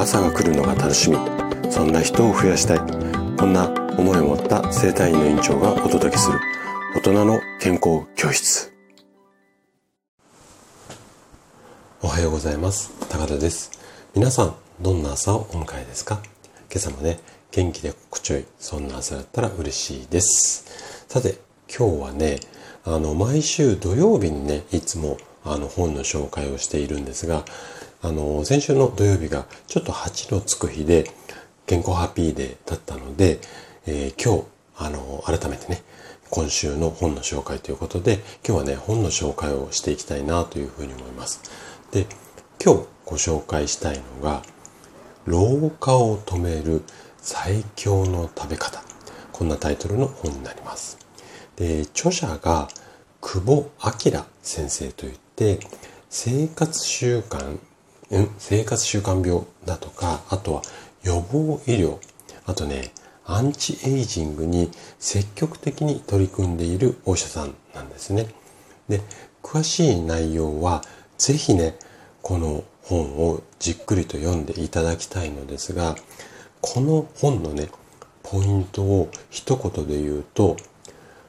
朝が来るのが楽しみ。そんな人を増やしたい。こんな思いを持った生体院の院長がお届けする。大人の健康教室。おはようございます。高田です。皆さんどんな朝をお迎えですか？今朝もね元気で心地よいそんな朝だったら嬉しいです。さて今日はねあの毎週土曜日にねいつもあの本の紹介をしているんですがあの、先週の土曜日がちょっと8のつく日で、健康ハッピーデーだったので、えー、今日、あの、改めてね、今週の本の紹介ということで、今日はね、本の紹介をしていきたいなというふうに思います。で、今日ご紹介したいのが、老化を止める最強の食べ方。こんなタイトルの本になります。で、著者が久保明先生といって、生活習慣生活習慣病だとか、あとは予防医療、あとね、アンチエイジングに積極的に取り組んでいるお医者さんなんですね。で、詳しい内容は、ぜひね、この本をじっくりと読んでいただきたいのですが、この本のね、ポイントを一言で言うと、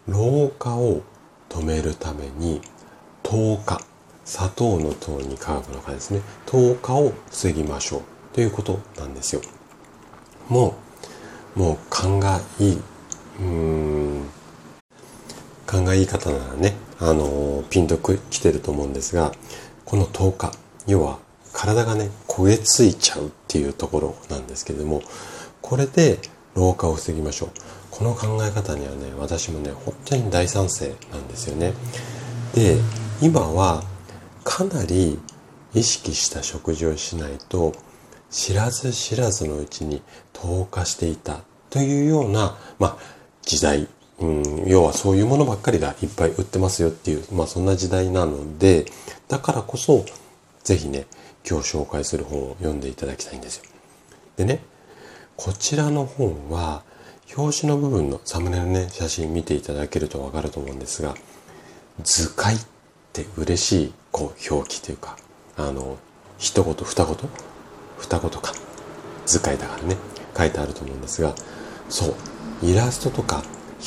老化を止めるために10日、砂糖の糖に化学の化ですね。糖化を防ぎましょうということなんですよ。もうもう勘がいい。うん。勘がいい方ならねあのピンときてると思うんですがこの糖化要は体がね焦げついちゃうっていうところなんですけれどもこれで老化を防ぎましょう。この考え方にはね私もね本当に大賛成なんですよね。で今はかなり意識した食事をしないと知らず知らずのうちに透過していたというような、まあ、時代、うん、要はそういうものばっかりがいっぱい売ってますよっていう、まあ、そんな時代なのでだからこそぜひね今日紹介する本を読んでいただきたいんですよ。でねこちらの本は表紙の部分のサムネのね写真見ていただけるとわかると思うんですが図解って嬉しいこう表記というかあの一言二言？二言か図解だからね書いてあると思うんですがそうイラストとか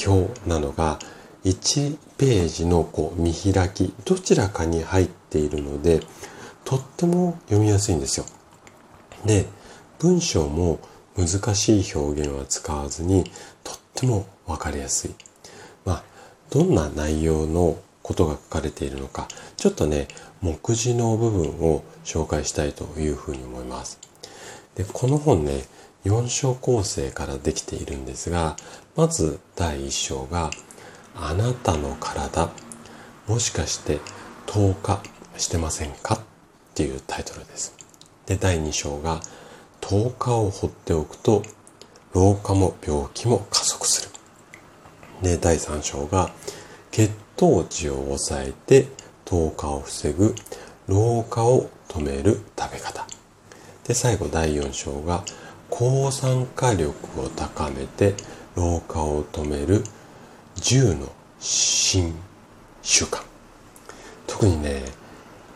表なのが1ページのこう見開きどちらかに入っているのでとっても読みやすいんですよ。で文章も難しい表現は使わずにとっても分かりやすい。まあどんな内容のことが書かれているのか、ちょっとね、目次の部分を紹介したいというふうに思います。で、この本ね、4章構成からできているんですが、まず第1章が、あなたの体、もしかして透過してませんか？っていうタイトルです。で、第2章が、透過を放っておくと、老化も病気も加速する。で、第3章が、血糖値を抑えて糖化を防ぐ老化を止める食べ方。で最後第4章が抗酸化力を高めて老化を止める10の新習慣特にね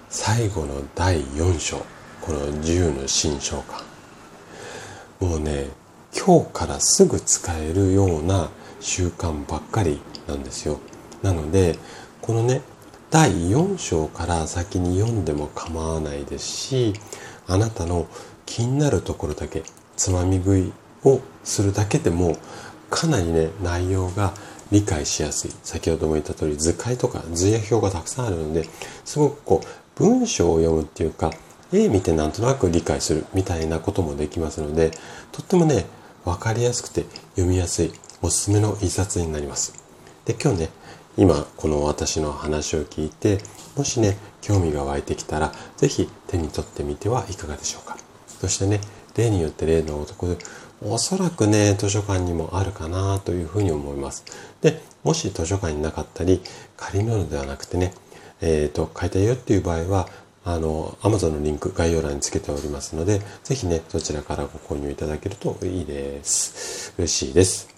最後の第4章この10の新習慣もうね今日からすぐ使えるような習慣ばっかりなんですよ。なのでこのね第4章から先に読んでも構わないですしあなたの気になるところだけつまみ食いをするだけでもかなりね内容が理解しやすい。先ほども言った通り図解とか図や表がたくさんあるのですごくこう文章を読むっていうか絵見てなんとなく理解するみたいなこともできますのでとってもね分かりやすくて読みやすいおすすめの一冊になります。で今日ね今この私の話を聞いてもしね興味が湧いてきたら是非手に取ってみてはいかがでしょうかそしてね例によって例の男でおそらくね図書館にもあるかなというふうに思いますでもし図書館になかったり借りるのではなくてねえっ、ー、と買いたいよっていう場合はあの、Amazon のリンク概要欄につけておりますので、ぜひね、そちらからご購入いただけるといいです。嬉しいです。